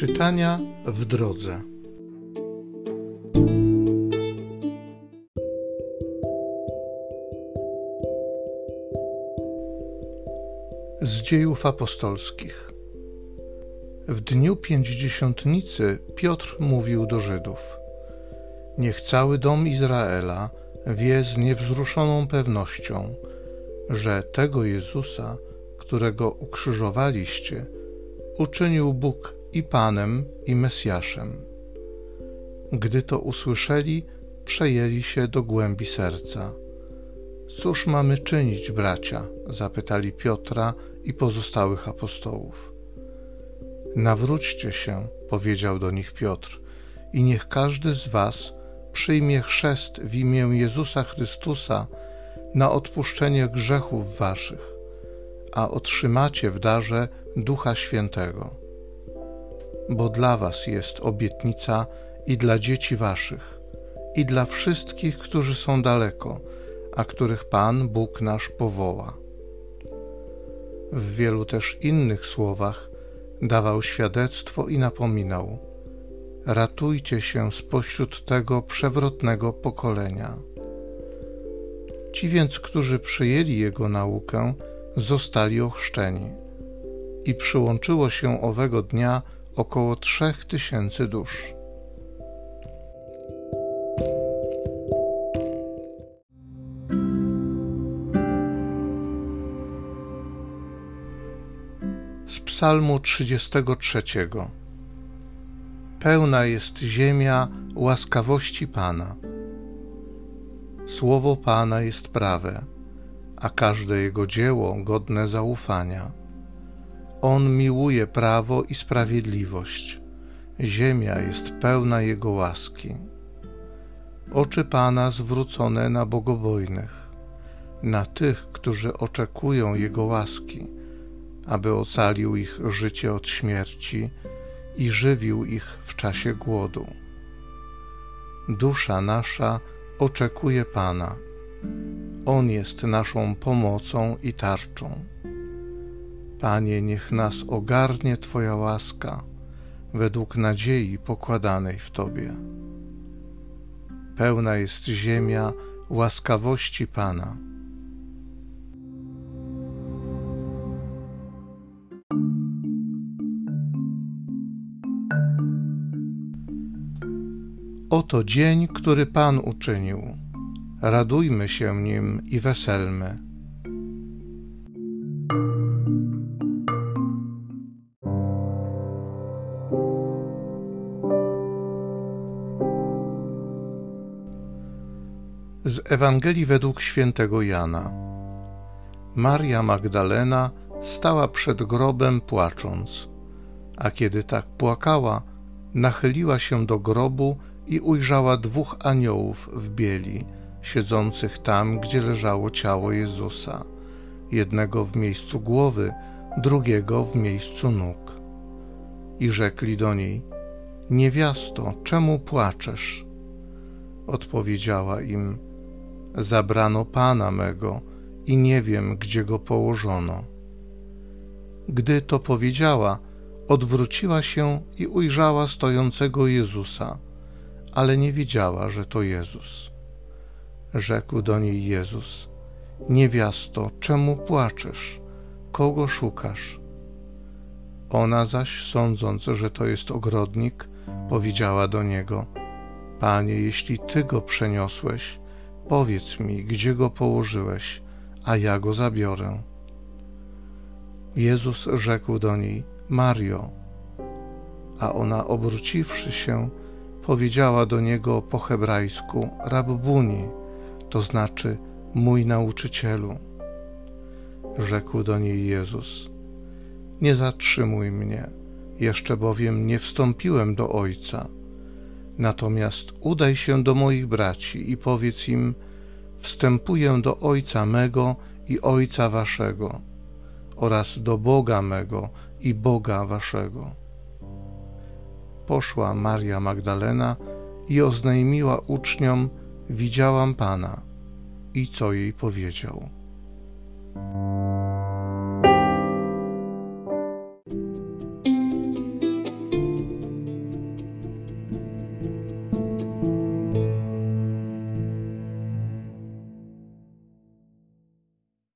Czytania w drodze. Z dziejów apostolskich. W dniu pięćdziesiątnicy Piotr mówił do Żydów: Niech cały dom Izraela wie z niewzruszoną pewnością, że tego Jezusa, którego ukrzyżowaliście, uczynił Bóg i Panem, i Mesjaszem. Gdy to usłyszeli, przejęli się do głębi serca. Cóż mamy czynić, bracia? zapytali Piotra i pozostałych apostołów. Nawróćcie się, powiedział do nich Piotr, i niech każdy z was przyjmie chrzest w imię Jezusa Chrystusa na odpuszczenie grzechów waszych, a otrzymacie w darze Ducha Świętego. Bo dla was jest obietnica i dla dzieci waszych, i dla wszystkich, którzy są daleko, a których Pan Bóg nasz powoła. W wielu też innych słowach dawał świadectwo i napominał: Ratujcie się spośród tego przewrotnego pokolenia. Ci więc, którzy przyjęli jego naukę, zostali ochrzczeni i przyłączyło się owego dnia około trzech tysięcy dusz. Z Psalmu 33 Pełna jest ziemia łaskawości Pana. Słowo Pana jest prawe, a każde jego dzieło godne zaufania. On miłuje prawo i sprawiedliwość. Ziemia jest pełna Jego łaski. Oczy Pana zwrócone na bogobojnych, na tych, którzy oczekują Jego łaski, aby ocalił ich życie od śmierci i żywił ich w czasie głodu. Dusza nasza oczekuje Pana. On jest naszą pomocą i tarczą. Panie, niech nas ogarnie Twoja łaska według nadziei pokładanej w Tobie. Pełna jest ziemia łaskawości Pana. Oto dzień, który Pan uczynił. Radujmy się nim i weselmy. Z Ewangelii według świętego Jana. Maria Magdalena stała przed grobem płacząc, a kiedy tak płakała, nachyliła się do grobu i ujrzała dwóch aniołów w bieli, siedzących tam, gdzie leżało ciało Jezusa, jednego w miejscu głowy, drugiego w miejscu nóg. I rzekli do niej: Niewiasto, czemu płaczesz? Odpowiedziała im: Zabrano pana mego i nie wiem, gdzie go położono. Gdy to powiedziała, odwróciła się i ujrzała stojącego Jezusa, ale nie wiedziała, że to Jezus. Rzekł do niej Jezus: Niewiasto, czemu płaczesz? Kogo szukasz? Ona zaś, sądząc, że to jest ogrodnik, powiedziała do niego: Panie, jeśli ty go przeniosłeś, Powiedz mi, gdzie go położyłeś, a ja go zabiorę. Jezus rzekł do niej: Mario. A ona, obróciwszy się, powiedziała do niego po hebrajsku: Rabbuni, to znaczy mój nauczycielu. Rzekł do niej Jezus: Nie zatrzymuj mnie, jeszcze bowiem nie wstąpiłem do Ojca Natomiast udaj się do moich braci i powiedz im: Wstępuję do Ojca mego i Ojca waszego, oraz do Boga mego i Boga waszego. Poszła Maria Magdalena i oznajmiła uczniom: Widziałam Pana i co jej powiedział.